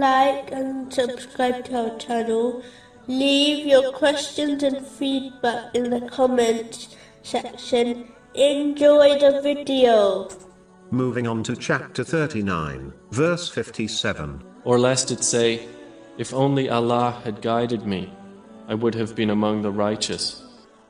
like and subscribe to our channel. Leave your questions and feedback in the comments section. Enjoy the video. Moving on to chapter 39, verse 57. Or lest it say, If only Allah had guided me, I would have been among the righteous.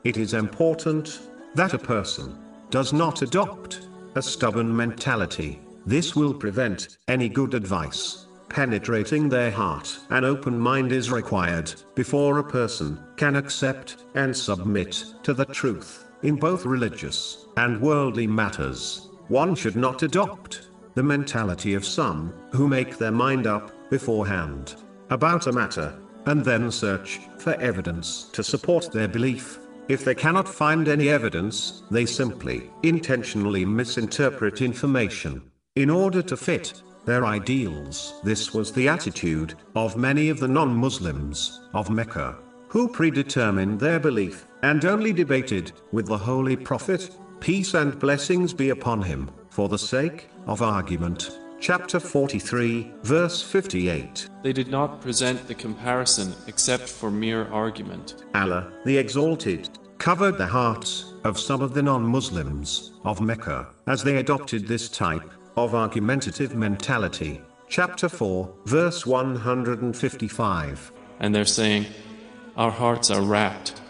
It is important that a person does not adopt a stubborn mentality. This will prevent any good advice penetrating their heart. An open mind is required before a person can accept and submit to the truth in both religious and worldly matters. One should not adopt the mentality of some who make their mind up beforehand about a matter and then search for evidence to support their belief. If they cannot find any evidence, they simply intentionally misinterpret information in order to fit their ideals. This was the attitude of many of the non Muslims of Mecca, who predetermined their belief and only debated with the Holy Prophet, peace and blessings be upon him, for the sake of argument. Chapter 43, verse 58. They did not present the comparison except for mere argument. Allah, the Exalted, covered the hearts of some of the non Muslims of Mecca as they adopted this type of argumentative mentality. Chapter 4, verse 155. And they're saying, Our hearts are wrapped.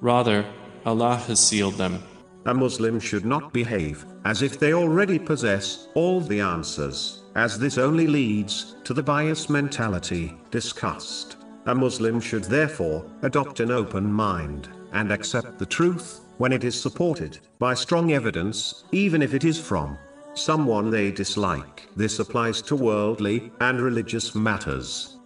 Rather, Allah has sealed them. A Muslim should not behave as if they already possess all the answers, as this only leads to the bias mentality discussed. A Muslim should therefore adopt an open mind and accept the truth when it is supported by strong evidence, even if it is from someone they dislike. This applies to worldly and religious matters.